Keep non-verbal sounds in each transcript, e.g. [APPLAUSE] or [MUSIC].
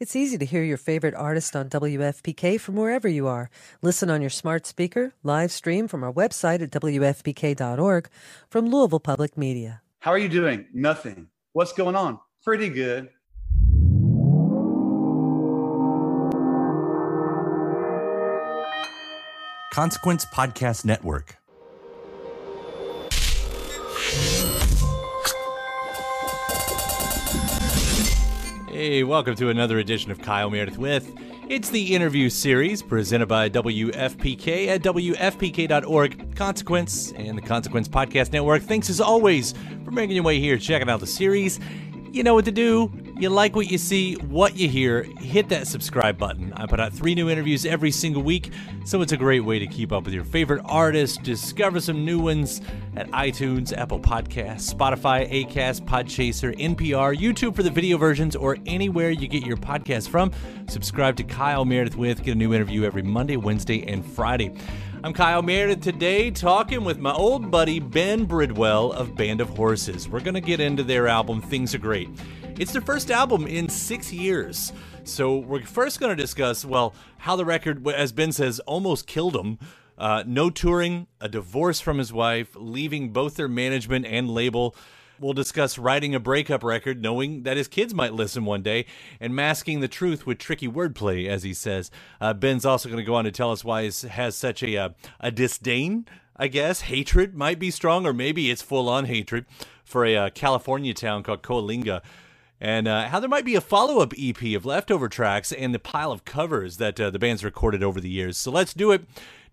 It's easy to hear your favorite artist on WFPK from wherever you are. Listen on your smart speaker, live stream from our website at WFPK.org from Louisville Public Media. How are you doing? Nothing. What's going on? Pretty good. Consequence Podcast Network. Hey, welcome to another edition of Kyle Meredith with. It's the interview series presented by WFPK at WFPK.org, Consequence, and the Consequence Podcast Network. Thanks as always for making your way here, checking out the series. You know what to do. You like what you see, what you hear, hit that subscribe button. I put out three new interviews every single week, so it's a great way to keep up with your favorite artists, discover some new ones at iTunes, Apple Podcasts, Spotify, Acast, Podchaser, NPR, YouTube for the video versions, or anywhere you get your podcast from. Subscribe to Kyle Meredith with, get a new interview every Monday, Wednesday, and Friday. I'm Kyle Meredith today talking with my old buddy Ben Bridwell of Band of Horses. We're going to get into their album Things Are Great. It's their first album in six years. So we're first going to discuss, well, how the record, as Ben says, almost killed him. Uh, no touring, a divorce from his wife, leaving both their management and label. We'll discuss writing a breakup record, knowing that his kids might listen one day, and masking the truth with tricky wordplay, as he says. Uh, Ben's also going to go on to tell us why he has such a uh, a disdain, I guess, hatred might be strong, or maybe it's full on hatred for a uh, California town called Coalinga. And uh, how there might be a follow up EP of leftover tracks and the pile of covers that uh, the band's recorded over the years. So let's do it.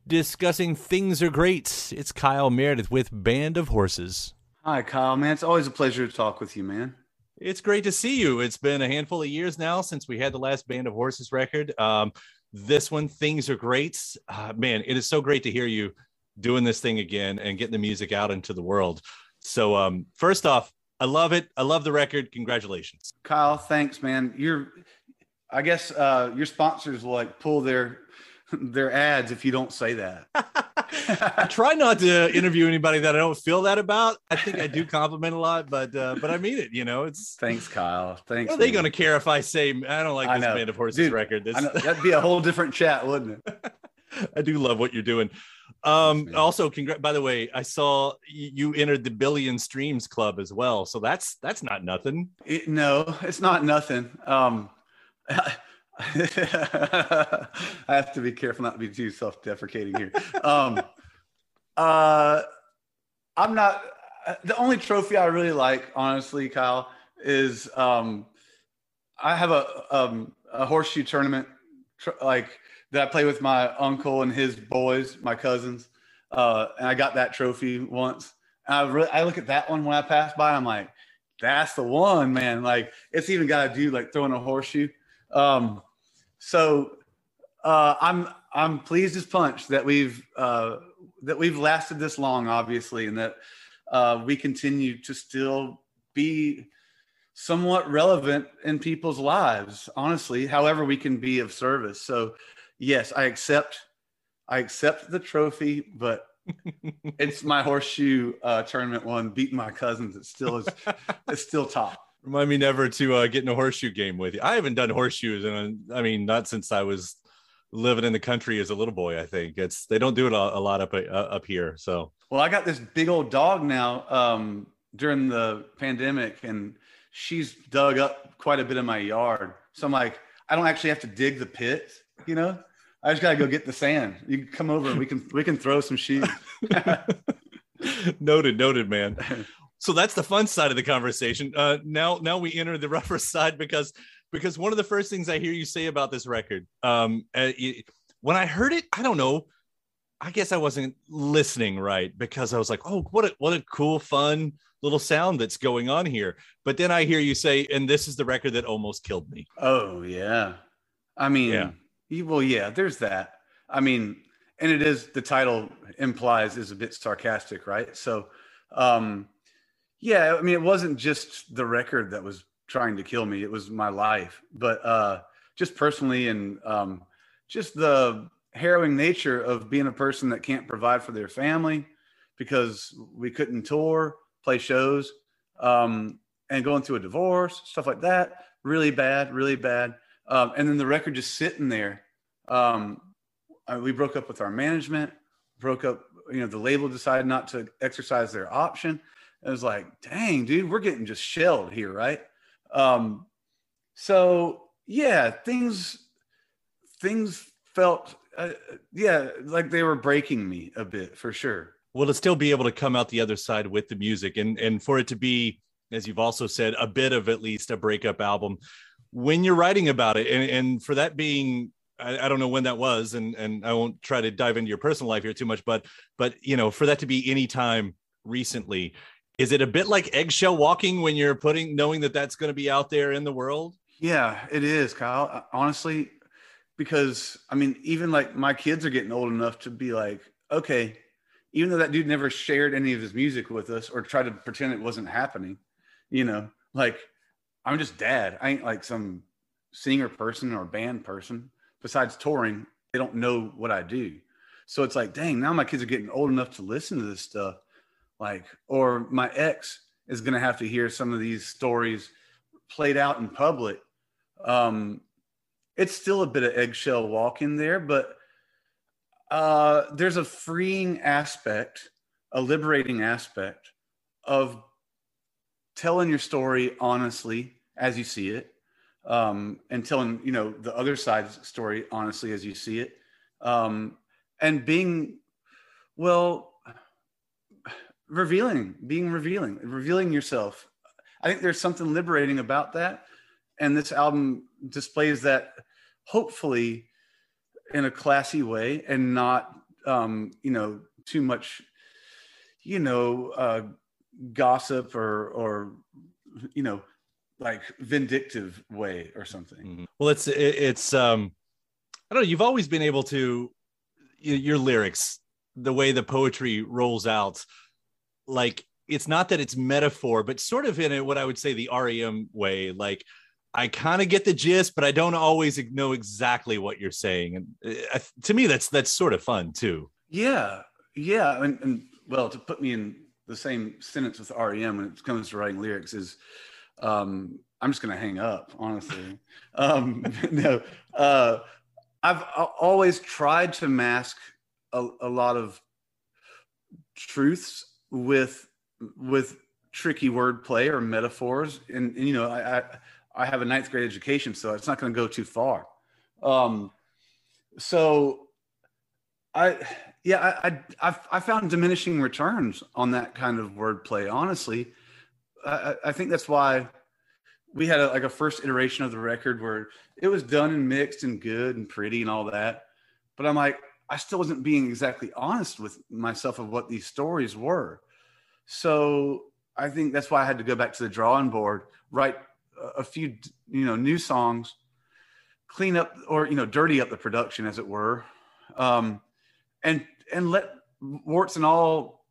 Discussing Things Are Great. It's Kyle Meredith with Band of Horses. Hi, Kyle, man. It's always a pleasure to talk with you, man. It's great to see you. It's been a handful of years now since we had the last Band of Horses record. Um, this one, Things Are Great. Uh, man, it is so great to hear you doing this thing again and getting the music out into the world. So, um, first off, I love it. I love the record. Congratulations. Kyle, thanks, man. You're, I guess, uh, your sponsors will like pull their [LAUGHS] their ads if you don't say that. [LAUGHS] I [LAUGHS] try not to interview anybody that I don't feel that about. I think I do compliment a lot, but uh, but I mean it. You know, it's thanks, Kyle. Thanks. Are they going to care if I say I don't like I this know. band of horses Dude, record? This, that'd be a whole different chat, wouldn't it? [LAUGHS] I do love what you're doing. Um, also, congrats. by the way, I saw you entered the billion streams club as well. So that's that's not nothing. It- no, it's not nothing. Um, [LAUGHS] [LAUGHS] I have to be careful not to be too self-deprecating here. Um, uh, I'm not. The only trophy I really like, honestly, Kyle, is um, I have a um, a horseshoe tournament, tr- like that I play with my uncle and his boys, my cousins, uh, and I got that trophy once. And I really, I look at that one when I pass by. I'm like, that's the one, man. Like it's even got to do like throwing a horseshoe. Um, so uh, I'm I'm pleased as punch that we've uh, that we've lasted this long, obviously, and that uh, we continue to still be somewhat relevant in people's lives. Honestly, however we can be of service. So, yes, I accept I accept the trophy, but [LAUGHS] it's my horseshoe uh, tournament one beating my cousins. It still is. it's still top. Remind me never to uh, get in a horseshoe game with you. I haven't done horseshoes, and I mean, not since I was living in the country as a little boy. I think it's they don't do it a, a lot up uh, up here. So Well, I got this big old dog now um, during the pandemic, and she's dug up quite a bit of my yard. So I'm like, I don't actually have to dig the pit, you know. I just gotta go get the sand. You can come over and we can we can throw some sheaves. [LAUGHS] noted, noted, man. [LAUGHS] So that's the fun side of the conversation. Uh, now, now we enter the [LAUGHS] rougher side because because one of the first things I hear you say about this record, um, uh, when I heard it, I don't know. I guess I wasn't listening right because I was like, "Oh, what a what a cool, fun little sound that's going on here." But then I hear you say, "And this is the record that almost killed me." Oh yeah, I mean, yeah. well, yeah. There's that. I mean, and it is the title implies is a bit sarcastic, right? So, um, yeah. I mean, it wasn't just the record that was trying to kill me; it was my life. But uh, just personally, and um, just the harrowing nature of being a person that can't provide for their family because we couldn't tour, play shows, um, and going through a divorce, stuff like that. Really bad, really bad. Um, and then the record just sitting there. Um, we broke up with our management, broke up, you know, the label decided not to exercise their option. It was like, dang, dude, we're getting just shelled here, right? Um, so yeah, things things felt uh, yeah like they were breaking me a bit for sure. Well to still be able to come out the other side with the music? And and for it to be as you've also said a bit of at least a breakup album. When you're writing about it and, and for that being I, I, don't know when that was and and i won't try to dive into your personal life here too much but but you know for that to be any time recently is it a bit like eggshell walking when you're putting knowing that that's going to be out there in the world yeah it is kyle uh, honestly because I mean, even like my kids are getting old enough to be like, okay, even though that dude never shared any of his music with us or tried to pretend it wasn't happening, you know, like I'm just dad. I ain't like some singer person or band person. Besides touring, they don't know what I do. So it's like, dang, now my kids are getting old enough to listen to this stuff. Like, or my ex is going to have to hear some of these stories played out in public. Um, it's still a bit of eggshell walk in there, but uh, there's a freeing aspect, a liberating aspect of telling your story honestly as you see it, um, and telling you know the other side's story honestly as you see it, um, and being well revealing, being revealing, revealing yourself. I think there's something liberating about that, and this album displays that hopefully in a classy way and not um, you know too much you know uh, gossip or or you know like vindictive way or something mm-hmm. well it's it's um i don't know you've always been able to your lyrics the way the poetry rolls out like it's not that it's metaphor but sort of in a, what i would say the rem way like I kind of get the gist, but I don't always know exactly what you're saying. And uh, to me, that's that's sort of fun too. Yeah, yeah, and, and well, to put me in the same sentence with REM when it comes to writing lyrics is, um, I'm just gonna hang up, honestly. [LAUGHS] um, [LAUGHS] no, uh, I've always tried to mask a, a lot of truths with with tricky wordplay or metaphors, and, and you know, I, I I have a ninth grade education, so it's not going to go too far. Um, so I, yeah, I, I, I found diminishing returns on that kind of wordplay. Honestly, I, I think that's why we had a, like a first iteration of the record where it was done and mixed and good and pretty and all that. But I'm like, I still wasn't being exactly honest with myself of what these stories were. So I think that's why I had to go back to the drawing board, write a few you know new songs clean up or you know dirty up the production as it were um and and let warts and all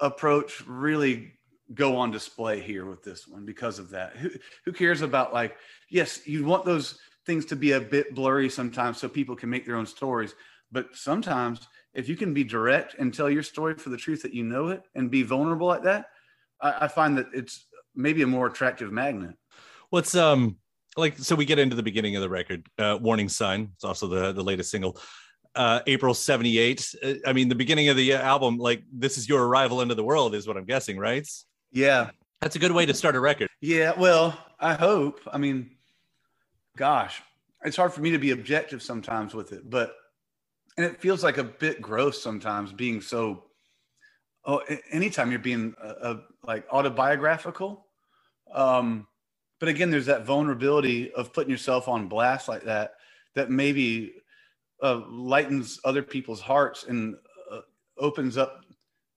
approach really go on display here with this one because of that who, who cares about like yes you want those things to be a bit blurry sometimes so people can make their own stories but sometimes if you can be direct and tell your story for the truth that you know it and be vulnerable like that I, I find that it's maybe a more attractive magnet What's um like? So we get into the beginning of the record. Uh, Warning sign. It's also the the latest single. Uh, April '78. Uh, I mean, the beginning of the uh, album, like this is your arrival into the world, is what I'm guessing, right? Yeah, That's a good way to start a record. Yeah, well, I hope. I mean, gosh, it's hard for me to be objective sometimes with it, but and it feels like a bit gross sometimes being so. Oh, anytime you're being uh, uh, like autobiographical, um, but again, there's that vulnerability of putting yourself on blast like that that maybe uh, lightens other people's hearts and uh, opens up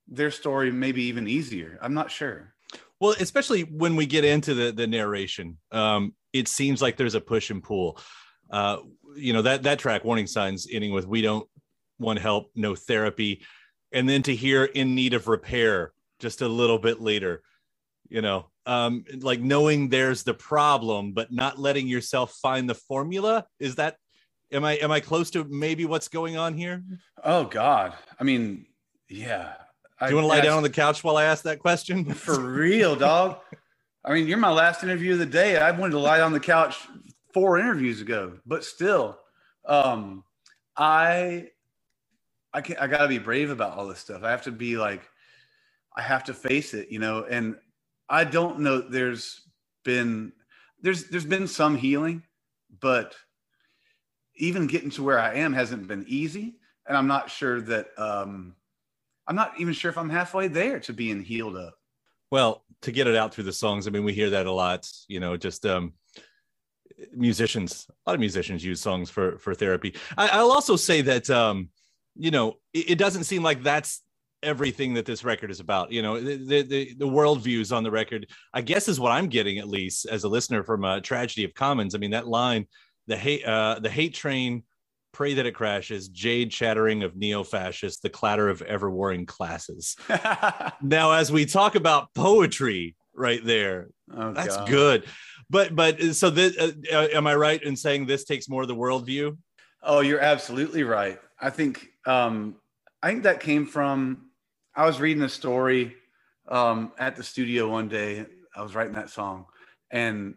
their story maybe even easier. I'm not sure. Well, especially when we get into the the narration, um, it seems like there's a push and pull. Uh, you know that that track, warning signs, ending with "We don't want help, no therapy," and then to hear "In need of repair" just a little bit later. You know, um, like knowing there's the problem, but not letting yourself find the formula. Is that am I am I close to maybe what's going on here? Oh God, I mean, yeah, do you want to lie down on the couch while I ask that question? [LAUGHS] For real, dog. I mean, you're my last interview of the day. I wanted to lie on the couch four interviews ago, but still, um, I, I can I gotta be brave about all this stuff. I have to be like, I have to face it, you know. And I don't know. There's been there's there's been some healing, but even getting to where I am hasn't been easy. And I'm not sure that um, I'm not even sure if I'm halfway there to being healed up. Well, to get it out through the songs, I mean, we hear that a lot. You know, just um, musicians, a lot of musicians use songs for for therapy. I, will also say that um, you know, it, it, doesn't seem like that's everything that this record is about. You know, the the the world views on the record, I guess, is what I'm getting at least as a listener from a tragedy of commons. I mean, that line, the hate, uh, the hate train pray that it crashes, jade chattering of neo fascists, the clatter of ever warring classes. [LAUGHS] now, as we talk about poetry right there, oh, that's God. good. But, but so this, uh, uh, am I right in saying this takes more of the worldview? Oh, you're absolutely right. I think, um, I think that came from, I was reading a story um, at the studio one day. I was writing that song and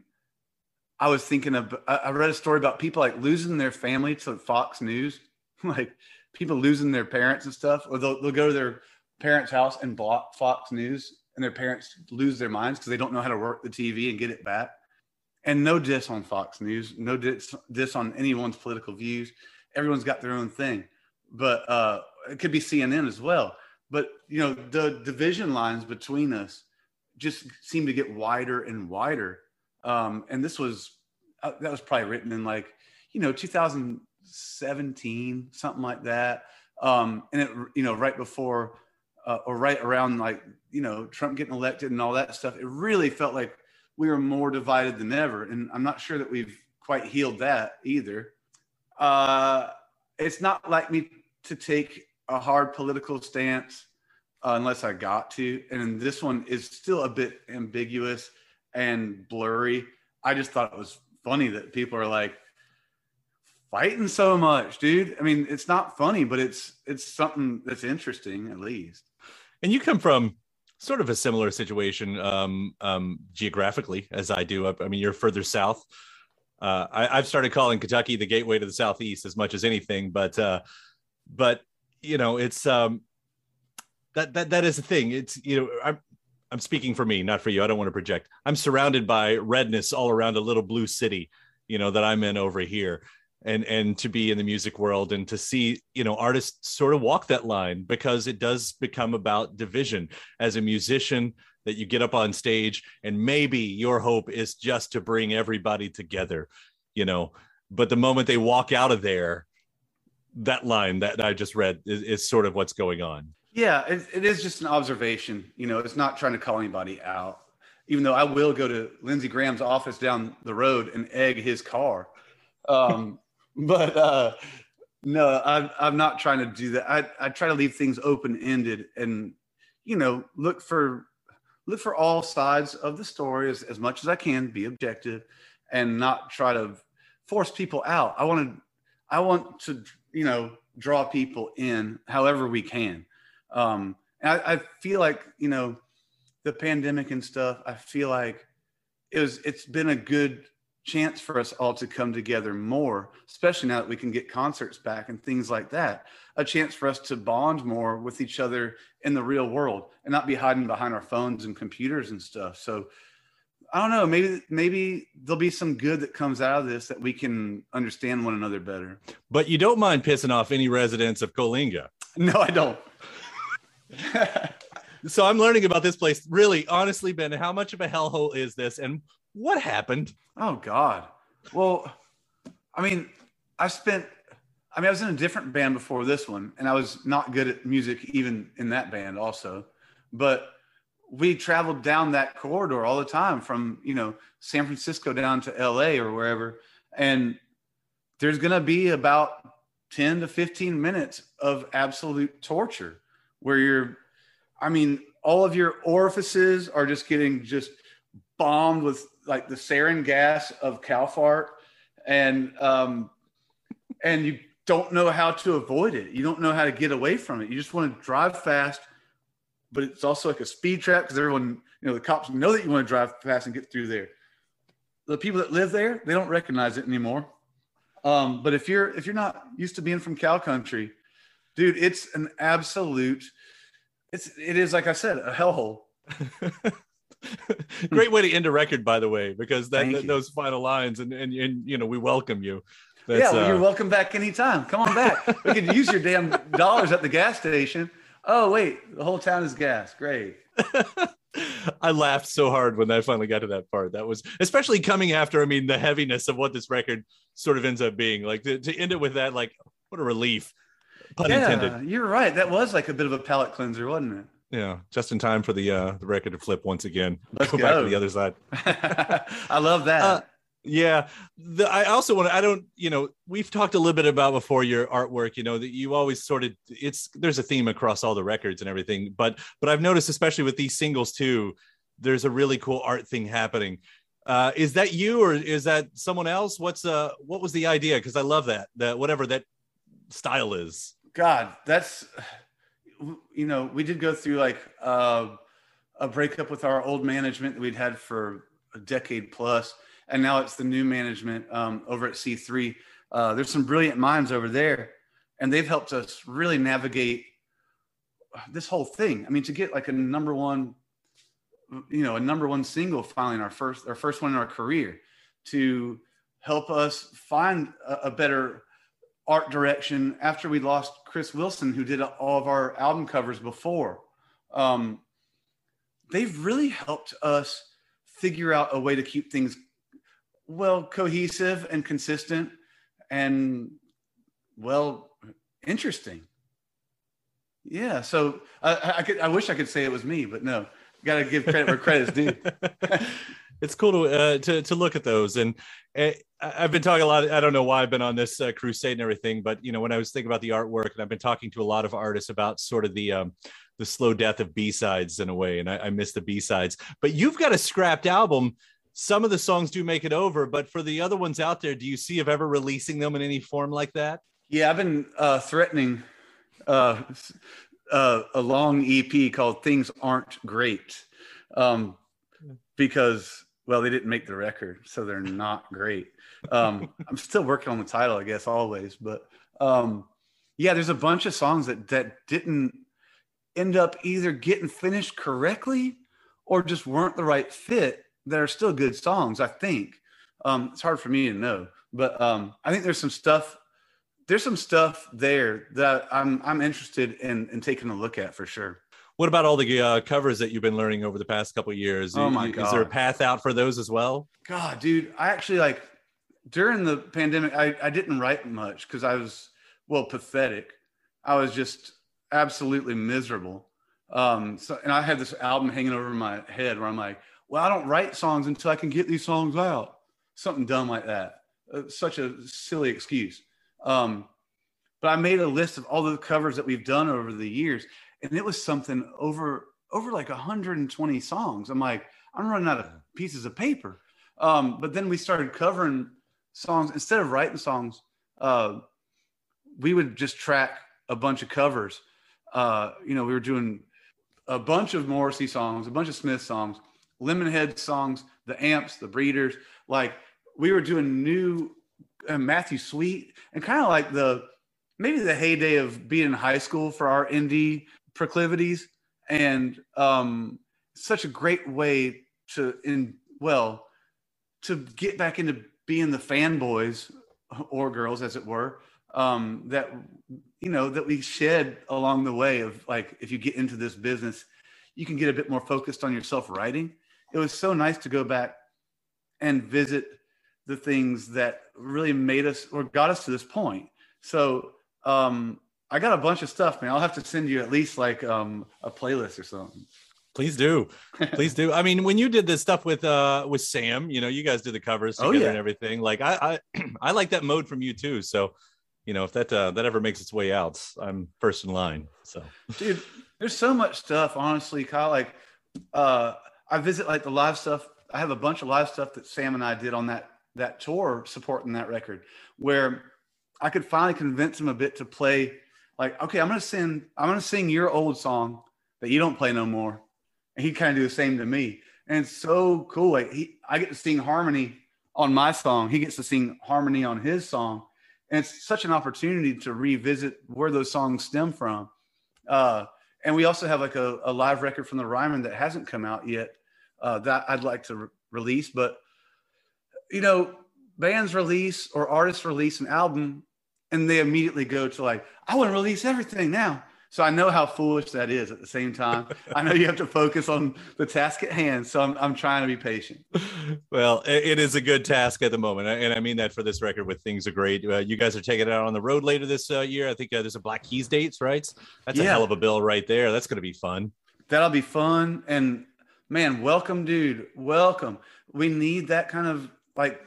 I was thinking of, I read a story about people like losing their family to Fox News, [LAUGHS] like people losing their parents and stuff, or they'll, they'll go to their parents' house and block Fox News, and their parents lose their minds because they don't know how to work the TV and get it back. And no diss on Fox News, no diss, diss on anyone's political views. Everyone's got their own thing, but uh, it could be CNN as well. But you know, the division lines between us just seem to get wider and wider. Um, and this was uh, that was probably written in like you know 2017 something like that. Um, and it you know right before uh, or right around like you know trump getting elected and all that stuff it really felt like we were more divided than ever. And i'm not sure that we've quite healed that either. Uh, it's not like me to take a hard political stance uh, unless i got to and this one is still a bit ambiguous and blurry. I just thought it was funny that people are like fighting so much, dude. I mean, it's not funny, but it's it's something that's interesting at least. And you come from sort of a similar situation um, um, geographically as I do. I mean, you're further south. Uh, I, have started calling Kentucky the gateway to the southeast as much as anything, but uh, but you know, it's um, that that that is the thing. It's you know, I'm I'm speaking for me, not for you. I don't want to project. I'm surrounded by redness all around a little blue city, you know, that I'm in over here. And and to be in the music world and to see, you know, artists sort of walk that line because it does become about division. As a musician, that you get up on stage and maybe your hope is just to bring everybody together, you know. But the moment they walk out of there, that line that I just read is, is sort of what's going on. Yeah, it, it is just an observation. You know, it's not trying to call anybody out. Even though I will go to Lindsey Graham's office down the road and egg his car, um, [LAUGHS] but uh, no, I'm I'm not trying to do that. I I try to leave things open ended and you know look for look for all sides of the story as, as much as I can, be objective, and not try to force people out. I want to I want to you know draw people in however we can. Um, I, I feel like you know the pandemic and stuff. I feel like it was it's been a good chance for us all to come together more, especially now that we can get concerts back and things like that. A chance for us to bond more with each other in the real world and not be hiding behind our phones and computers and stuff. So I don't know, maybe maybe there'll be some good that comes out of this that we can understand one another better. But you don't mind pissing off any residents of Coalinga. No, I don't. [LAUGHS] so I'm learning about this place. Really, honestly, Ben, how much of a hellhole is this, and what happened? Oh God. Well, I mean, I spent. I mean, I was in a different band before this one, and I was not good at music even in that band, also. But we traveled down that corridor all the time from you know San Francisco down to L.A. or wherever, and there's going to be about 10 to 15 minutes of absolute torture where you're I mean, all of your orifices are just getting just bombed with like the sarin gas of cow fart, and um, and you don't know how to avoid it. You don't know how to get away from it. You just want to drive fast, but it's also like a speed trap because everyone, you know, the cops know that you want to drive fast and get through there. The people that live there, they don't recognize it anymore. Um, but if you're if you're not used to being from cow country, dude, it's an absolute it's it is like I said, a hellhole. [LAUGHS] Great way to end a record, by the way, because that, that those final lines and, and and you know we welcome you. That's, yeah, well, uh, you're welcome back anytime. Come on back. we could use your damn [LAUGHS] dollars at the gas station. Oh wait, the whole town is gas. Great. I laughed so hard when I finally got to that part. That was especially coming after, I mean, the heaviness of what this record sort of ends up being. Like to, to end it with that, like what a relief. Pun yeah, intended. You're right. That was like a bit of a palate cleanser, wasn't it? Yeah, just in time for the uh the record to flip once again. Let's go, go. back to the other side. [LAUGHS] I love that. Uh, yeah, the, I also want to. I don't. You know, we've talked a little bit about before your artwork. You know that you always sort of. It's there's a theme across all the records and everything. But but I've noticed, especially with these singles too, there's a really cool art thing happening. Uh, is that you or is that someone else? What's uh what was the idea? Because I love that that whatever that style is. God, that's you know, we did go through like uh, a breakup with our old management that we'd had for a decade plus, and now it's the new management um, over at C3. Uh, there's some brilliant minds over there, and they've helped us really navigate this whole thing. I mean, to get like a number one, you know, a number one single finally in our first our first one in our career, to help us find a, a better art direction after we lost Chris Wilson, who did all of our album covers before. Um, they've really helped us figure out a way to keep things well cohesive and consistent and well interesting. Yeah, so I, I could I wish I could say it was me, but no, got to give credit where credit's due. [LAUGHS] it's cool to uh, to to look at those and uh, I've been talking a lot. I don't know why I've been on this uh, crusade and everything, but you know, when I was thinking about the artwork, and I've been talking to a lot of artists about sort of the um, the slow death of B sides in a way, and I, I miss the B sides. But you've got a scrapped album. Some of the songs do make it over, but for the other ones out there, do you see of ever releasing them in any form like that? Yeah, I've been uh, threatening uh, uh, a long EP called "Things Aren't Great," um, because well, they didn't make the record, so they're not great. Um, [LAUGHS] I'm still working on the title, I guess, always. But um, yeah, there's a bunch of songs that that didn't end up either getting finished correctly or just weren't the right fit. That are still good songs, I think. Um, it's hard for me to know, but um, I think there's some stuff. There's some stuff there that I'm I'm interested in in taking a look at for sure. What about all the uh, covers that you've been learning over the past couple years? Oh my god! Is there a path out for those as well? God, dude, I actually like during the pandemic. I I didn't write much because I was well pathetic. I was just absolutely miserable. Um, so and I had this album hanging over my head where I'm like, well, I don't write songs until I can get these songs out. Something dumb like that. Uh, such a silly excuse. Um, but I made a list of all the covers that we've done over the years, and it was something over over like 120 songs. I'm like, I'm running out of pieces of paper. Um, but then we started covering songs instead of writing songs. Uh, we would just track a bunch of covers. Uh, you know, we were doing a bunch of Morrissey songs, a bunch of Smith songs, Lemonhead songs, the Amps, the Breeders. Like we were doing new uh, Matthew Sweet and kind of like the maybe the heyday of being in high school for our indie proclivities and um, such a great way to in well to get back into being the fanboys or girls as it were um, that you know that we shed along the way of like if you get into this business you can get a bit more focused on yourself writing it was so nice to go back and visit the things that really made us or got us to this point so um, I got a bunch of stuff, man. I'll have to send you at least like um, a playlist or something. Please do. Please do. I mean, when you did this stuff with uh with Sam, you know, you guys did the covers Oh, together yeah. and everything. Like I I [CLEARS THROAT] I like that mode from you too. So, you know, if that uh, that ever makes its way out, I'm first in line. So dude there's so much stuff honestly kyle like uh i visit like the live stuff. I have a bunch of live stuff that sam and i did on that that tour supporting that record where i could finally convince him a bit to play like okay i'm gonna sing i'm gonna sing your old song that you don't play no more. And he kind of do the same to me. And it's so cool like he i get to sing harmony on my song. He gets to sing harmony on his song. And it's such an opportunity to revisit where those songs stem from. Uh, and we also have like a, a live record from the Ryman that hasn't come out yet uh, that I'd like to re- release. But you know, bands release or artists release an album, and they immediately go to like, I want to release everything now. So I know how foolish that is. At the same time, I know you have to focus on the task at hand. So I'm I'm trying to be patient. well, it, is a good task at the moment, and I mean that for this record. With things are great. Uh, you guys are taking it out on the road later this uh, year. I think uh, there's a Black Keys dates, right? That's a hell of a bill right there. That's going to be fun. That'll be fun. And man, welcome, dude. Welcome. We need that kind of like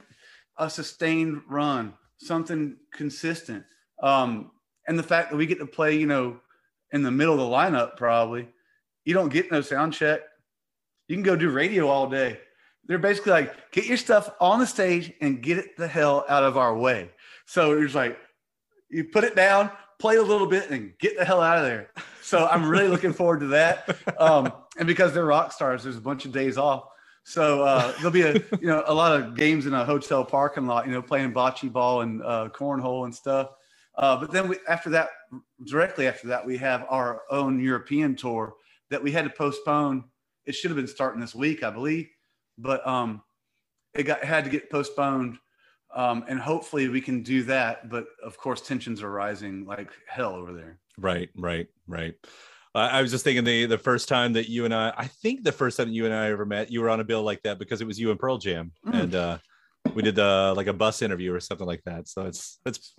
a sustained run, something consistent. Um, and the fact that we get to play, you know, in the middle of the lineup, probably, you don't get no sound check. You can go do radio all day. They're basically like, get your stuff on the stage and get it the hell out of our way. So it's like, you put it down, play a little bit, and get the hell out of there. So I'm really [LAUGHS] looking forward to that. Um, and because they're rock stars, there's a bunch of days off. So uh, there'll be a you know a lot of games in a hotel parking lot, you know, playing bocce ball and uh, cornhole and stuff. Uh, but then we, after that, directly after that, we have our own European tour that we had to postpone. It should have been starting this week, I believe, but um, it got had to get postponed. Um, and hopefully we can do that. But of course, tensions are rising like hell over there. Right, right, right. Uh, I was just thinking the the first time that you and I, I think the first time that you and I ever met, you were on a bill like that because it was you and Pearl Jam, Mm. and uh, we did uh, like a bus interview or something like that. So it's it's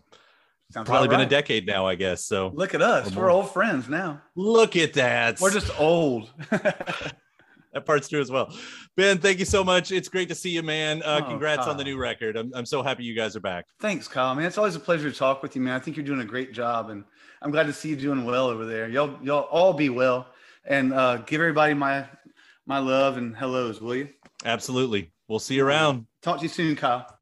Sounds probably been a decade now, I guess. So Look at us. We're old friends now. look at that. We're just old. [LAUGHS] [LAUGHS] that part's true as well. Ben, thank you so much. It's great to see you, man. Uh, Oh, congrats on the new record. I'm I'm so happy you guys are back. Thanks, Kyle. Man, it's always a pleasure to talk with you, man. I think you're doing a great job, and I'm glad to see you doing well over there. Y'all, y'all all be well, and uh, give everybody my my love and hellos, will you? Absolutely. We'll see you around. Talk to you soon, Kyle.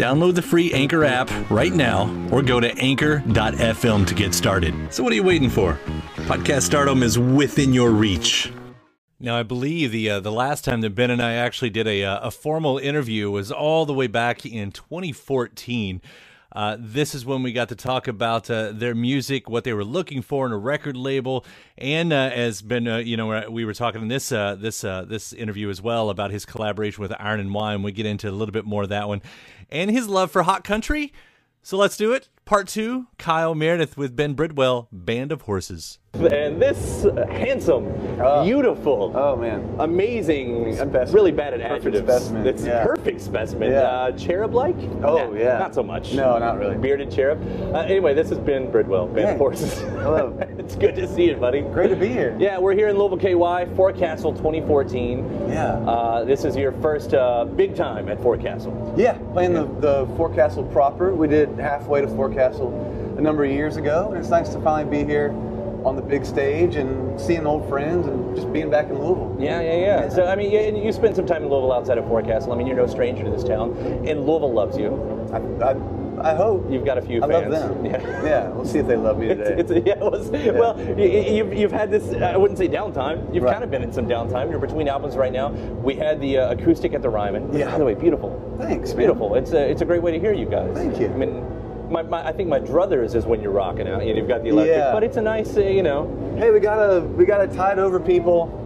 download the free Anchor app right now or go to anchor.fm to get started. So what are you waiting for? Podcast stardom is within your reach. Now, I believe the uh, the last time that Ben and I actually did a uh, a formal interview was all the way back in 2014. Uh, this is when we got to talk about uh, their music, what they were looking for in a record label, and uh, as Ben, uh, you know, we were talking in this uh, this uh, this interview as well about his collaboration with Iron and Wine. We get into a little bit more of that one, and his love for hot country. So let's do it. Part two Kyle Meredith with Ben Bridwell, Band of Horses. And this uh, handsome, beautiful, Oh man. amazing, I'm Specimen. really bad at Perfect adjectives. specimen, It's yeah. perfect specimen. Yeah. Uh, cherub-like? Oh, Nah, yeah. Not so much. No, not really. Bearded cherub. Uh, anyway, this has been Bridwell, Band Yeah. of Horses. Hello. [LAUGHS] it's good to see you, buddy. Great to be here. Yeah, we're here in Louisville, KY, Forecastle 2014. Yeah. Uh, this is your first uh, big time at Forecastle. Yeah, playing the, the Forecastle proper. We did halfway to Forecastle a number of years ago, and it's nice to finally be here on the big stage and seeing old friends and just being back in Louisville. Yeah, yeah, yeah. So, I mean, yeah, you spent some time in Louisville outside of Forecastle. I mean, you're no stranger to this town, and Louisville loves you. I, I, I hope. You've got a few I fans. love them. Yeah. [LAUGHS] Yeah, we'll see if they love me today. It's, it's, yeah, was, Well, y- y- you've, you've had this, I wouldn't say downtime. You've Right. kind of been in some downtime. You're between albums right now. We had the uh, acoustic at the Ryman. Yeah. By the way, beautiful. Thanks, man. beautiful. It's a, it's a great way to hear you guys. Thank you. I mean, my, my, I think my druthers is when you're rocking out. Know, you've got the electric, Yeah. but it's a nice, uh, you know. hey, we gotta we gotta tide over people.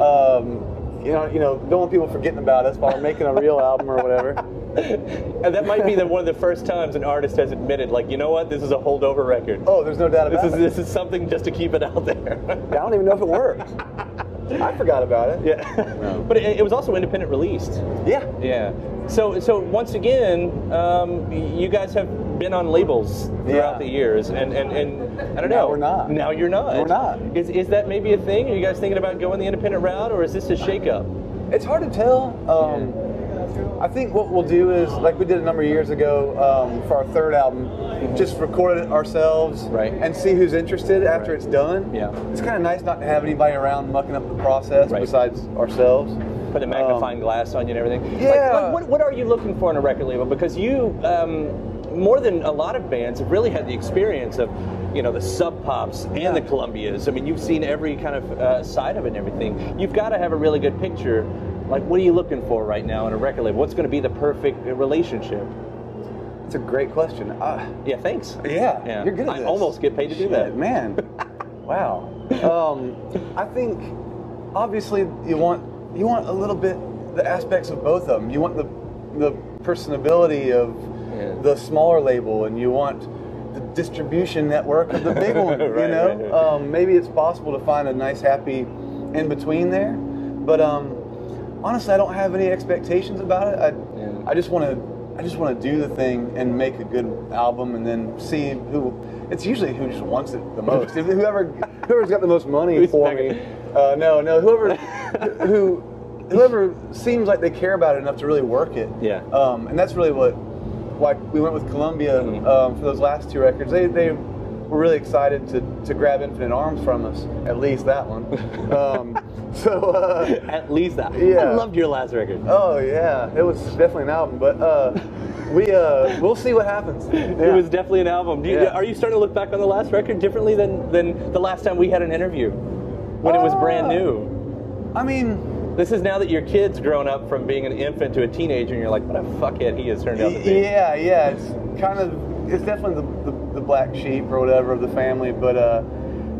Um, you know, you know, don't want people forgetting about us while we're making a real [LAUGHS] album or whatever. And that might be the, one of the first times an artist has admitted, like, you know what, this is a holdover record. Oh, there's no doubt This about is it. this is something just to keep it out there. I don't even know if it works. [LAUGHS] I forgot about it. yeah, but it, it was also independent released. Yeah. Yeah. So so once again, um, you guys have been on labels throughout Yeah. the years, and and, and I don't Now know. we're not. Now you're not. We're not. Is is that maybe a thing? Are you guys thinking about going the independent route, or is this a shakeup? It's hard to tell. Um, I think what we'll do is, like we did a number of years ago um, for our third album, just record it ourselves Right. and see who's interested after it's done. Yeah. It's kind of nice not to have anybody around mucking up the process Right. besides ourselves. Put a magnifying glass on you and everything. Like- yeah. Like, what, what are you looking for in a record label? Because you, um, more than a lot of bands, have really had the experience of, you know, the Sub Pops and Yeah. the Columbias. I mean, you've seen every kind of uh, side of it and everything. You've got to have a really good picture. Like, what are you looking for right now in a record label? What's going to be the perfect relationship? It's a great question. Uh, Yeah, thanks. yeah, Yeah. you're good I almost get paid to do that. Man. [LAUGHS] wow. Um, I think obviously you want you want a little bit the aspects of both of them. You want the the personability of Yeah. the smaller label, and you want the distribution network of the [LAUGHS] big one. you know, right, right. Um, maybe it's possible to find a nice happy in between there, but um, honestly, I don't have any expectations about it. I Yeah. I just want to. I just want to do the thing and make a good album, and then see who. It's usually who just wants it the most. If [LAUGHS] whoever, whoever's got the most money Who's for me. Uh, no, no. Whoever, [LAUGHS] who, whoever seems like they care about it enough to really work it. Yeah. Um, and that's really what, why we went with Columbia Mhm. um, for those last two records. They they were really excited to to grab Infinite Arms from us. At least that one. [LAUGHS] um, so. Uh, At least that. Yeah. I loved your last record. Oh yeah, it was definitely an album, but uh, we uh, we'll see what happens. It was definitely an album. Do you, Yeah. Are you starting to look back on the last record differently than, than the last time we had an interview when it was brand Ah. new? I mean, This is now that your kid's grown up from being an infant to a teenager, and you're like, what a fuckhead he has turned out to be. yeah, yeah, it's kind of it's definitely the, the, the black sheep or whatever of the family, but uh,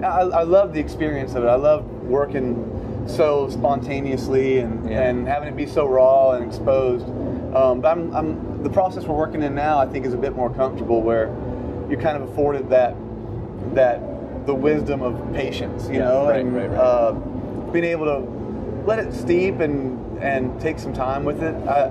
I, I love the experience of it. I love working so spontaneously and, Yeah. and having it be so raw and exposed. Um, but I'm, I'm the process we're working in now. I think is a bit more comfortable where you're kind of afforded that that the wisdom of patience, you Yeah, know, right, and right, right. Uh, being able to let it steep and and take some time with it. I,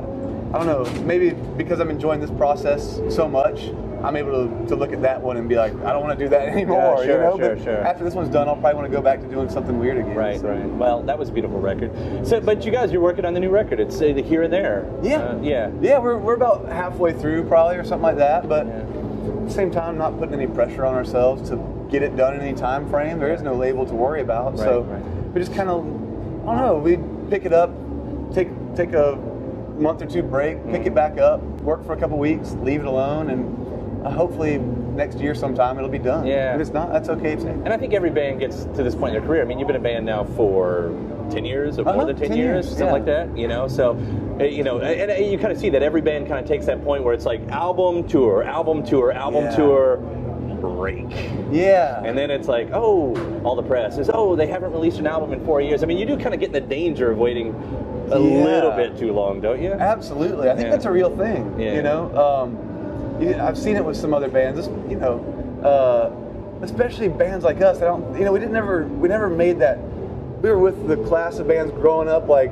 I don't know, maybe because I'm enjoying this process so much, I'm able to, to look at that one and be like, I don't want to do that [LAUGHS] anymore. sure, you know? sure, But sure. After this one's done, I'll probably want to go back to doing something weird again. Right, so. right. Well, that was a beautiful record. So, but you guys, you're working on the new record. It's uh, the here and there. Yeah. Uh, yeah. Yeah, we're, we're about halfway through probably or something like that, but Yeah. at the same time, not putting any pressure on ourselves to get it done in any time frame. There is no label to worry about, so Right, right. we just kind of, I don't know, we pick it up, take take a month or two break, pick it back up, work for a couple weeks, leave it alone, and hopefully next year sometime it'll be done. Yeah. If it's not, that's okay. And I think every band gets to this point in their career. I mean, you've been a band now for 10 years or more Uh-huh, than 10, 10 years, years, something yeah. like that, you know? So, uh, you know, and, and you kind of see that every band kind of takes that point where it's like album tour, album tour, album Yeah. tour, break. Yeah. And then it's like, oh, all the press is, oh, they haven't released an album in four years. I mean, you do kind of get in the danger of waiting a Yeah. little bit too long, don't you? Absolutely, I think that's a real thing. Yeah. You know, um, I've seen it with some other bands. You know, uh, especially bands like us. I don't, you know, we didn't never we never made that. We were with the class of bands growing up, like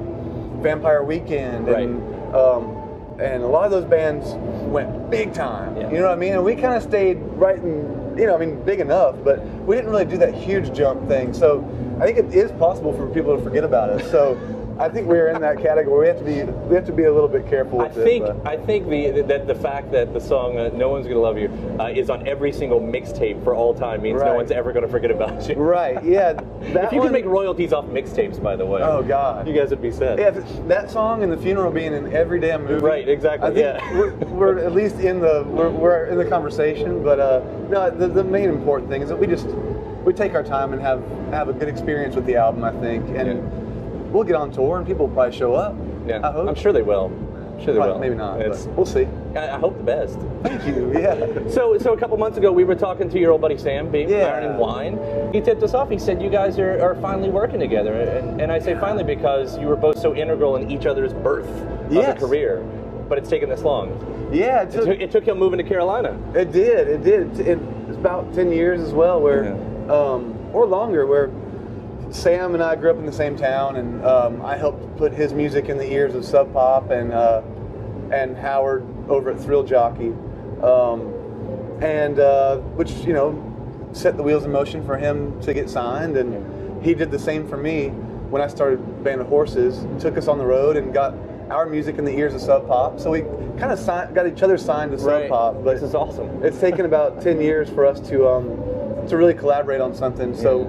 Vampire Weekend and um, and a lot of those bands went big time. You know what I mean? And we kind of stayed right in, you know, I mean, big enough, but we didn't really do that huge jump thing. So I think it is possible for people to forget about us. So I think we're in that category. We have to be we have to be a little bit careful I think it. but- I think the that the fact that the song uh, "No One's Gonna Love You" uh, is on every single mixtape for all time means no one's ever gonna forget about you. Right? Yeah. [LAUGHS] If you one, could make royalties off mixtapes, by the way, Oh God. you guys would be set. Yeah, if that song and the funeral being in every damn movie. Right, exactly, I think yeah. we're, we're at least in the we're, we're in the conversation. But uh, no, the, the main important thing is that we just we take our time and have have a good experience with the album. I think, and we'll get on tour and people will probably show up. Yeah, I hope. I'm sure they will. I'm sure they Probably- will. Maybe not. But we'll see. I, I hope the best. Thank you. Yeah. [LAUGHS] So, so a couple months ago, we were talking to your old buddy Sam, being Yeah. Iron and Wine. He tipped us off. He said you guys are, are finally working together, and, and I say finally because you were both so integral in each other's birth of Yes. a career. But it's taken this long. Yeah. It It took, took, it took him moving to Carolina. It did. It did. It, it's about ten years as well, where, um, or longer, where Sam and I grew up in the same town, and um, I helped put his music in the ears of Sub Pop and uh, and Howard over at Thrill Jockey, um, and uh, which you know set the wheels in motion for him to get signed, and he did the same for me when I started Band of Horses. Took us on the road and got our music in the ears of Sub Pop. So we kind of got each other signed to Sub Right. Pop. But This is awesome. It's taken about ten years for us to um, to really collaborate on something. So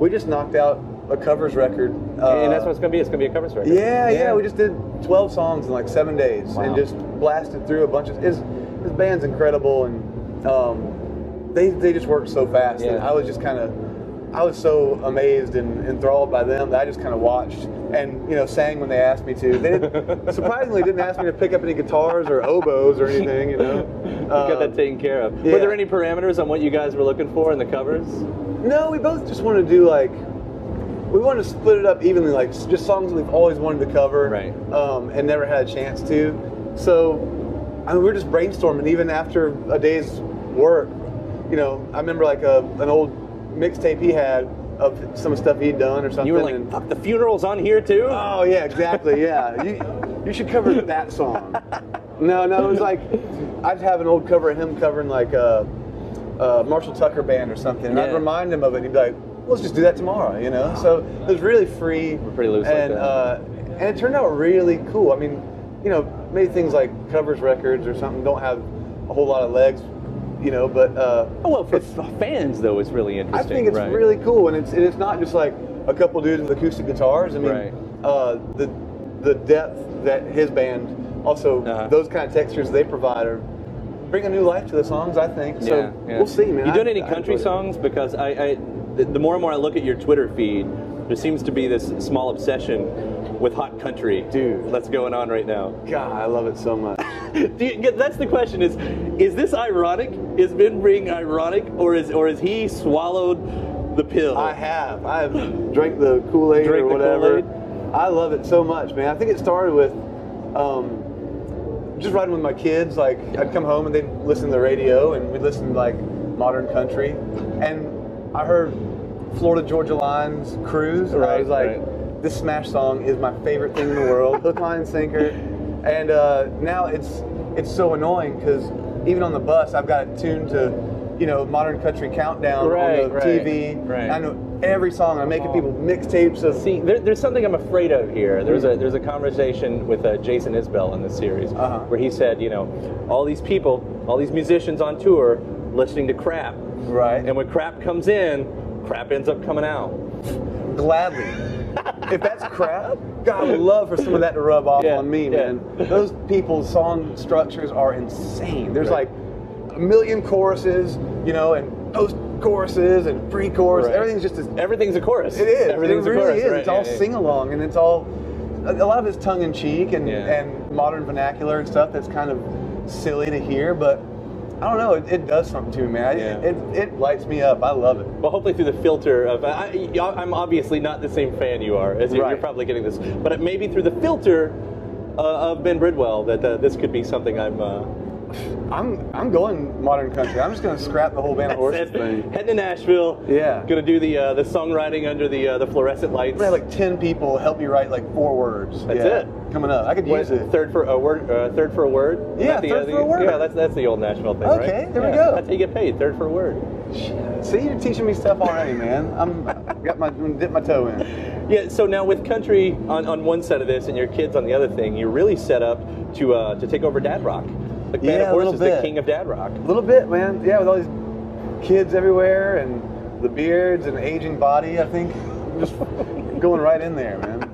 we just knocked out a covers record. Uh, and that's what it's going to be. It's going to be a covers record. yeah, yeah, We just did 12 songs in like seven days Wow. and just blasted through a bunch of. His, his band's incredible and um, they they just work so fast. And I was just kind of. I was so amazed and enthralled by them that I just kind of watched and you know sang when they asked me to. They didn't, [LAUGHS] surprisingly didn't ask me to pick up any guitars or oboes or anything. You know, [LAUGHS] Got that Um, taken care of. yeah. Were there any parameters on what you guys were looking for in the covers? No, we both just wanted to do like we wanted to split it up evenly, like just songs we've always wanted to cover, Right. Um, and never had a chance to. So, I mean, we were just brainstorming even after a day's work. You know, I remember like a, an old mixtape he had of some stuff he'd done or something. You were like, and- fuck, the funeral's on here too? Oh yeah, exactly. Yeah, [LAUGHS] you you should cover that song. No, no, it was like I'd have an old cover of him covering like a, uh Marshall Tucker band or something, and I'd remind him of it. and He'd be like, "Let's just do that tomorrow," you know. So it was really free, pretty loose like and that. uh, and it turned out really cool. I mean, you know, maybe things like covers records or something don't have a whole lot of legs, you know, but uh, Oh, well, for it's- fans, though, it's really interesting. I think it's right. really cool, and it's and it's not just like a couple dudes with acoustic guitars. I mean, Right. uh, the the depth that his band also Uh-huh. those kind of textures they provide are bring a new life to the songs. I think so. Yeah, yeah. We'll see, man. You doing any country songs? Because I, I, the, the more and more I look at your Twitter feed, there seems to be this small obsession with hot country, Dude. that's going on right now. God, I love it so much. [LAUGHS] Do you, that's the question: is is this ironic? Is Ben being ironic, or is or is he swallowed the pill? I have. I have drank the Kool Aid or whatever. Kool-Aid? I love it so much, man. I think it started with um, just riding with my kids. Like I'd come home and they'd listen to the radio, and we'd listen to like modern country. And I heard Florida Georgia Line's "Cruise," and I was like, right. "This Smash song is my favorite thing in the world." Hook, line, and sinker. And uh, now it's it's so annoying because even on the bus, I've got it tuned to. You know, modern country countdown Right, on the right, TV. right. I know every song. I'm making people mixtapes of. See, there, there's something I'm afraid of here. There's a there's a conversation with uh, Jason Isbell in this series Uh-huh. where he said, you know, all these people, all these musicians on tour listening to crap, Right. and when crap comes in, crap ends up coming out. gladly. If that's crap, God I would love for some of that to rub off Yeah, on me, yeah. man. Those people's song structures are insane. There's Right. like a million choruses, you know, and post choruses and pre chorus. Right. Everything's just as Everything's a chorus. it is. Everything's it a really chorus. is. right, It's all yeah, sing along, and it's all a lot of it's tongue in cheek and and modern vernacular and stuff that's kind of silly to hear, but. I don't know. It, it does something to me, man. Yeah. It, it, it lights me up. I love it. Well, hopefully through the filter of I, I'm obviously not the same fan you are, as you, you're probably getting this, but it maybe through the filter uh, of Ben Bridwell that uh, this could be something I'm uh, I'm I'm going modern country. I'm just gonna scrap the whole band of horses thing. Heading to Nashville. Yeah. Gonna do the uh, the songwriting under the uh, the fluorescent lights. We had like ten people help me write like four words. That's Yeah. it. Coming up, I could What use it. Third for a word. Uh, third for a word. Yeah, the, third the- for a word. Yeah, that's that's the old Nashville thing, right? Okay, there we go. That's how you get paid. Third for a word. See, you're teaching me stuff already, man. I'm got my dip my toe in. Yeah. So now with country on, on one side of this and your kids on the other thing, you're really set up to uh, to take over Dad Rock. Like Band Yeah, of Horses, the king of Dad Rock. A little bit, man. Yeah, with all these kids everywhere and the beards and aging body, I think just [LAUGHS] going right in there, man.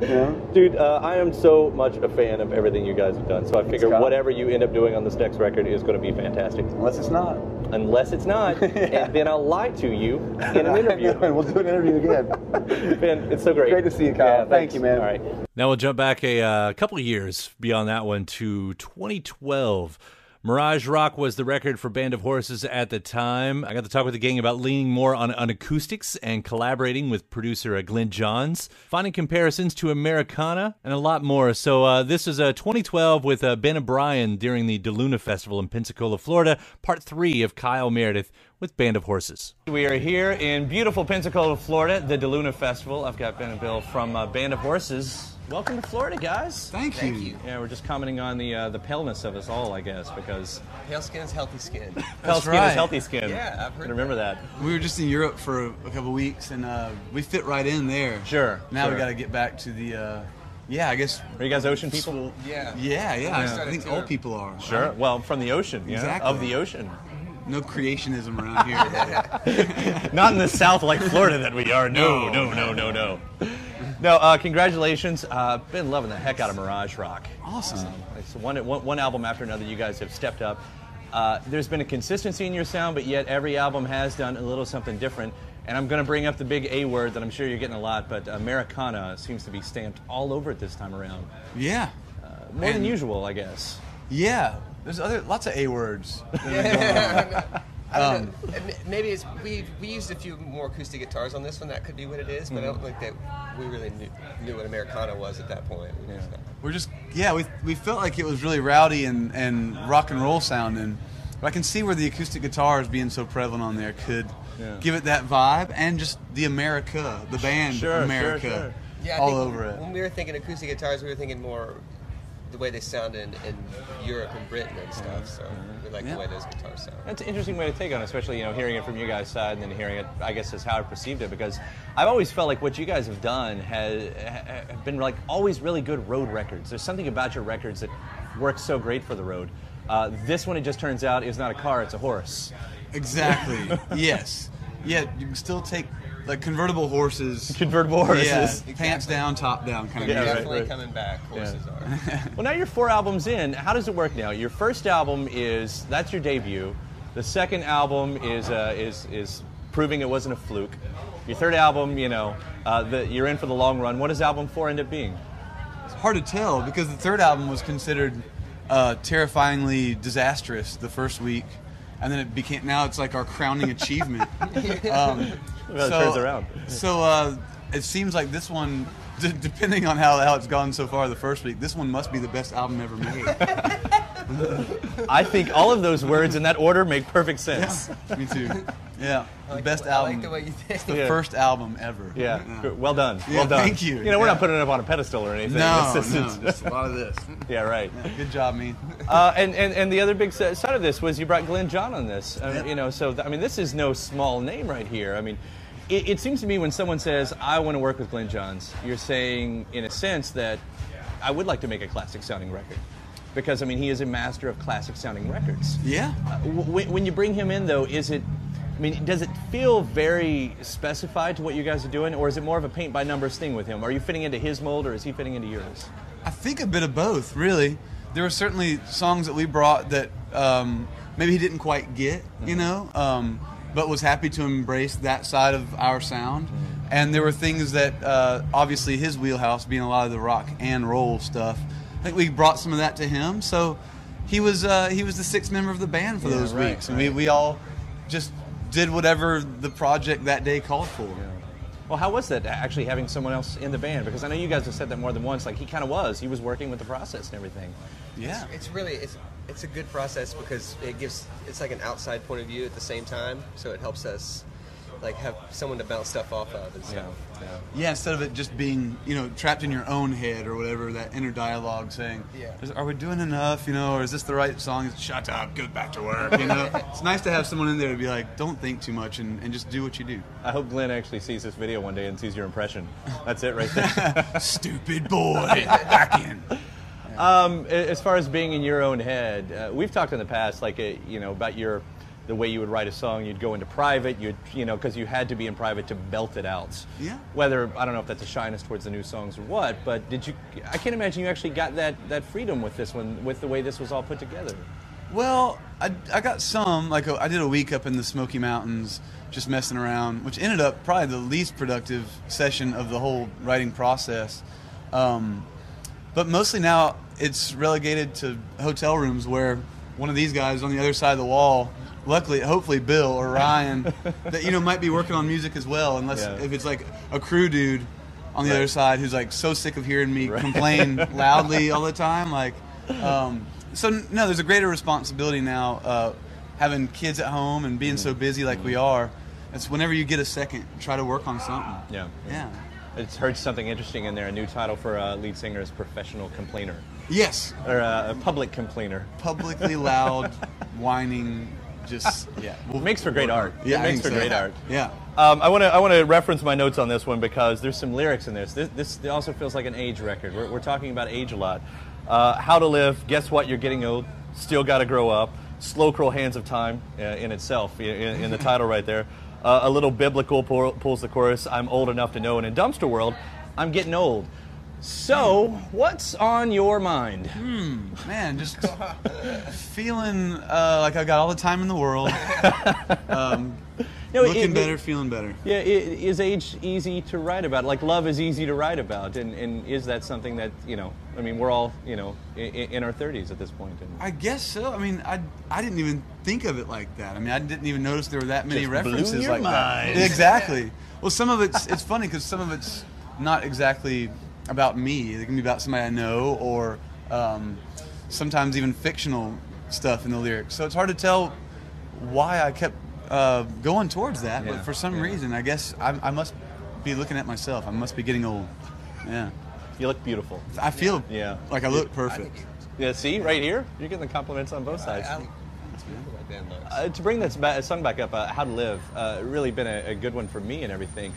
You know? Dude, uh, I am so much a fan of everything you guys have done. So I figure Scott. whatever you end up doing on this next record is going to be fantastic. Unless it's not. Unless it's not, [LAUGHS] and then I'll lie to you in an [LAUGHS] interview. and we'll do an interview again. [LAUGHS] Man, it's so great. Great to see you, Kyle. Yeah, Thank you, man. All right. Now we'll jump back a uh, couple of years beyond that one to 2012. Mirage Rock was the record for Band of Horses at the time. I got to talk with the gang about leaning more on, on acoustics and collaborating with producer uh, Glyn Johns, finding comparisons to Americana, and a lot more. So uh, this is uh, 2012 with uh, Ben O'Brien during the DeLuna Festival in Pensacola, Florida, part three of Kyle Meredith with Band of Horses. We are here in beautiful Pensacola, Florida, the DeLuna Festival. I've got Ben and Bill from uh, Band of Horses. Welcome to Florida, guys. Thank you. you. Yeah, we're just commenting on the uh, the paleness of us all, I guess, because Pale skin is healthy skin. [LAUGHS] pale skin right. is healthy skin. Yeah, I've heard Remember that. We were just in Europe for a, a couple weeks, and uh, we fit right in there. Sure, Now sure. we got to get back to the. Uh, yeah, I guess. Are you guys ocean people? Yeah. Yeah, yeah. I started think all people are. Sure. Well, from the ocean, yeah, Exactly. of the ocean. No creationism around here. [LAUGHS] Not in the south like Florida that we are. No, no, no, no, no. No, uh, congratulations. Uh, been loving the heck out of Mirage Rock. Awesome. Um, it's one, one, one album after another. You guys have stepped up. Uh, there's been a consistency in your sound, but yet every album has done a little something different. And I'm going to bring up the big A word that I'm sure you're getting a lot, but Americana seems to be stamped all over it this time around. yeah. More than usual, I guess. Yeah. There's other lots of A words. [LAUGHS] I don't um, know. Maybe it's we we used a few more acoustic guitars on this one. That could be what it is, but I don't hmm. think that we really knew, knew what Americana was at that point. We just- We're just yeah. We, we felt like it was really rowdy and, and rock and roll sounding. But I can see where the acoustic guitars being so prevalent on there could Yeah. give it that vibe, and just the America, the band Sure, sure, America, sure. Yeah, I all think over it. When we were thinking acoustic guitars, we were thinking more the way they sound in, in Europe and Britain and stuff. So we like Yeah. the way those guitars sound. That's an interesting way to take on, it, especially you know hearing it from you guys' side and then hearing it, I guess, is how I perceived it. Because I've always felt like what you guys have done has have been like always really good road records. There's something about your records that works so great for the road. Uh, this one, it just turns out, is not a car; it's a horse. Exactly. [LAUGHS] yes. Yeah, you can still take like convertible horses. Convertible horses. Yeah, pants down, top down kind of Yeah, music. Definitely right. coming back. Horses are. [LAUGHS] Well, now you're four albums in. How does it work now? Your first album is that's your debut. The second album is uh, is is proving it wasn't a fluke. Your third album, you know, uh, the, you're in for the long run. What does album four end up being? It's hard to tell because the third album was considered uh, terrifyingly disastrous the first week, and then it became now it's like our crowning [LAUGHS] achievement. [LAUGHS] um, Well, it turns around. So uh, it seems like this one, d- depending on how, how it's gone so far the first week, this one must be the best album ever made. [LAUGHS] [LAUGHS] I think all of those words in that order make perfect sense. Me too. [LAUGHS] Yeah, I the like best the, I album. like the way you think. the Yeah. first album ever. Yeah, good. well done. Yeah, well done. thank you. You know, we're Yeah. not putting it up on a pedestal or anything. No, It's just- no, it's- just a lot of this. [LAUGHS] yeah, right. Good job, me. Uh, and, and, and the other big side of this was you brought Glyn John on this. Yep. You know, so th- I mean, this is no small name right here. I mean, it, it seems to me when someone says I want to work with Glyn Johns, you're saying in a sense that I would like to make a classic sounding record, because I mean he is a master of classic sounding records. Yeah. Uh, w- when, when you bring him in, though, is it? I mean, does it feel very specified to what you guys are doing, or is it more of a paint by numbers thing with him? Are you fitting into his mold, or is he fitting into yours? I think a bit of both, really. There were certainly songs that we brought that um, maybe he didn't quite get, you know, um, but was happy to embrace that side of our sound. And there were things that, uh, obviously, his wheelhouse being a lot of the rock and roll stuff. I think we brought some of that to him. So he was uh, he was the sixth member of the band for Yeah, those right, weeks, and we, we all just did whatever the project that day called for. Well, how was that actually having someone else in the band? Because I know you guys have said that more than once. Like he kind of was. He was working with the process and everything. Yeah. It's really it's it's a good process because it gives it's like an outside point of view at the same time, so it helps us like have someone to bounce stuff off of and stuff. Yeah, instead of it just being, you know, trapped in your own head or whatever, that inner dialogue saying, Yeah. "Is- are we doing enough, you know, or is this the right song? Shut up, go back to work, you know? [LAUGHS] it's nice to have someone in there to be like, don't think too much and, and just do what you do. I hope Glyn actually sees this video one day and sees your impression. That's it right there. [LAUGHS] Stupid boy, back in. Um, as far as being in your own head, uh, we've talked in the past, like uh, you know, about your the way you would write a song. You'd go into private, you'd you know, because you had to be in private to belt it out. Yeah. Whether I don't know if that's a shyness towards the new songs or what, but did you? I can't imagine you actually got that that freedom with this one, with the way this was all put together. Well, I, I got some. Like a, I did a week up in the Smoky Mountains, just messing around, which ended up probably the least productive session of the whole writing process. Um, but mostly now it's relegated to hotel rooms where one of these guys on the other side of the wall, luckily, hopefully Bill or Ryan, [LAUGHS] that you know might be working on music as well. Unless Yeah. if it's like a crew dude on the Right. other side who's like so sick of hearing me Right. complain [LAUGHS] loudly all the time, like. Um, so no, there's a greater responsibility now, uh, having kids at home and being so busy like we are. It's whenever you get a second, try to work on something. Yeah. Yeah. It's heard something interesting in there. A new title for uh, lead singer is professional complainer, Yes. or uh, a public complainer. Publicly loud, [LAUGHS] whining, just yeah. It makes for great art. Yeah, it makes for so. great art. Yeah. Um, I want to I want to reference my notes on this one because there's some lyrics in this. This, this also feels like an age record. We're, we're talking about age a lot. Uh, how to live. Guess what? You're getting old. Still got to grow up. Slow cruel hands of time uh, in itself in, in the title right there. Uh, a little biblical pull, pulls the chorus. I'm old enough to know. And in dumpster world, I'm getting old. So, what's on your mind? Man, just [LAUGHS] feeling uh, like I've got all the time in the world. [LAUGHS] Um, No, looking it- better, feeling better. Yeah, i- is age easy to write about? Like love is easy to write about, and, and is that something that you know? I mean, we're all you know in, in our 30s at this point, and I guess so. I mean, I, I didn't even think of it like that. I mean, I didn't even notice there were that many references like mind. that. Exactly. Well, some of it's it's funny because some of it's not exactly about me. It can be about somebody I know, or um, sometimes even fictional stuff in the lyrics. So it's hard to tell why I kept uh, going towards that. Yeah, But for some yeah. reason, I guess I, I must be looking at myself. I must be getting old. Yeah. you look beautiful. I feel Yeah. like I look perfect. Yeah, see right here, you're getting the compliments on both sides. I, it's beautiful like that. Uh, to bring this ba- song back up, uh, "How to Live," uh, really been a, a good one for me and everything.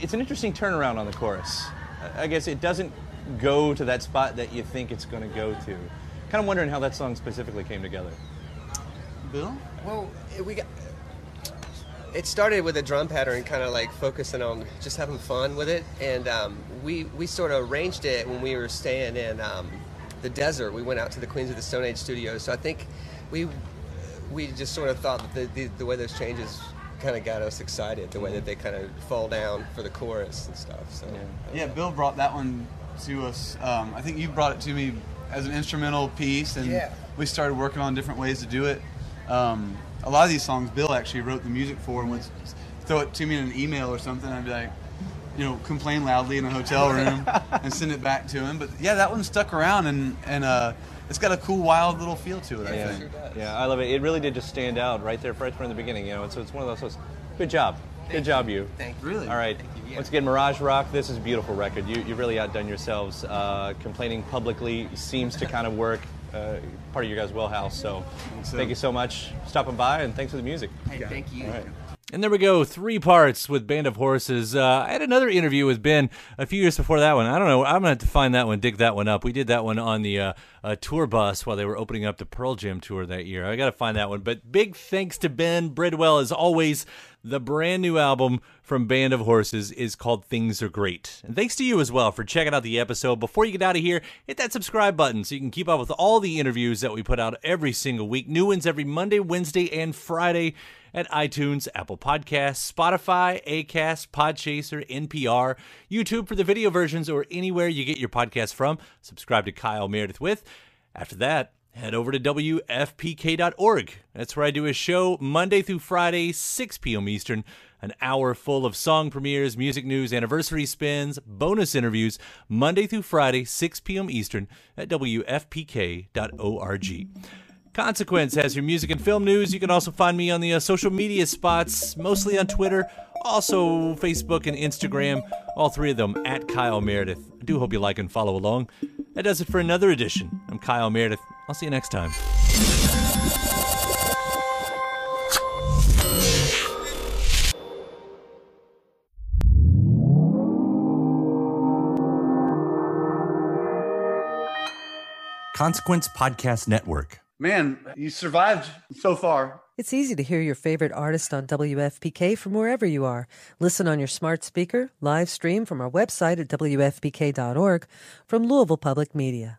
It's an interesting turnaround on the chorus. I I guess it doesn't go to that spot that you think it's going to go to. Kind of wondering how that song specifically came together. Bill? Well, we got. It started with a drum pattern, kind of like focusing on just having fun with it, and um, we we sort of arranged it when we were staying in um, the desert. We went out to the Queens of the Stone Age studio, so I think we we just sort of thought that the, the, the way those changes kind of got us excited, the way that they kind of fall down for the chorus and stuff. So Yeah, Bill brought that one to us. Um, I think you brought it to me as an instrumental piece, and Yeah. we started working on different ways to do it. Um, a lot of these songs, Bill actually wrote the music for, and would throw it to me in an email or something. I'd be like, you know, complain loudly in a hotel room [LAUGHS] and send it back to him. But yeah, that one stuck around, and and uh, it's got a cool, wild little feel to it. I Yeah, think. yeah, I love it. It really did just stand out right there, right from the beginning. You know, so it's one of those. those good job, good job, you. Thank you. Really? All right. you, yeah. Once again, Mirage Rock. This is a beautiful record. You you really outdone yourselves. Uh, complaining publicly seems to kind of work. Uh, part of your guys' wellhouse. So, so. thank you so much for stopping by, and thanks for the music. Hey, thank you. And there we go, three parts with Band of Horses. Uh, I had another interview with Ben a few years before that one. I don't know. I'm gonna have to find that one, dig that one up. We did that one on the uh, uh, tour bus while they were opening up the Pearl Jam tour that year. I got to find that one. But big thanks to Ben Bridwell as always. The brand new album from Band of Horses is called Things Are Great. And thanks to you as well for checking out the episode. Before you get out of here, hit that subscribe button so you can keep up with all the interviews that we put out every single week. New ones every Monday, Wednesday, and Friday at iTunes, Apple Podcasts, Spotify, Acast, Podchaser, NPR, YouTube for the video versions, or anywhere you get your podcast from. Subscribe to Kyle Meredith with. After that, head over to WFPK.org. That's where I do a show Monday through Friday, 6 p.m. Eastern, an hour full of song premieres, music news, anniversary spins, bonus interviews, Monday through Friday, 6 p.m. Eastern at WFPK.org. Consequence has your music and film news. You can also find me on the uh, social media spots, mostly on Twitter, also Facebook and Instagram, all three of them at Kyle Meredith. I do hope you like and follow along. That does it for another edition. I'm Kyle Meredith. I'll see you next time. Consequence Podcast Network. Man, you survived so far. It's easy to hear your favorite artist on WFPK from wherever you are. Listen on your smart speaker, live stream from our website at WFPK.org from Louisville Public Media.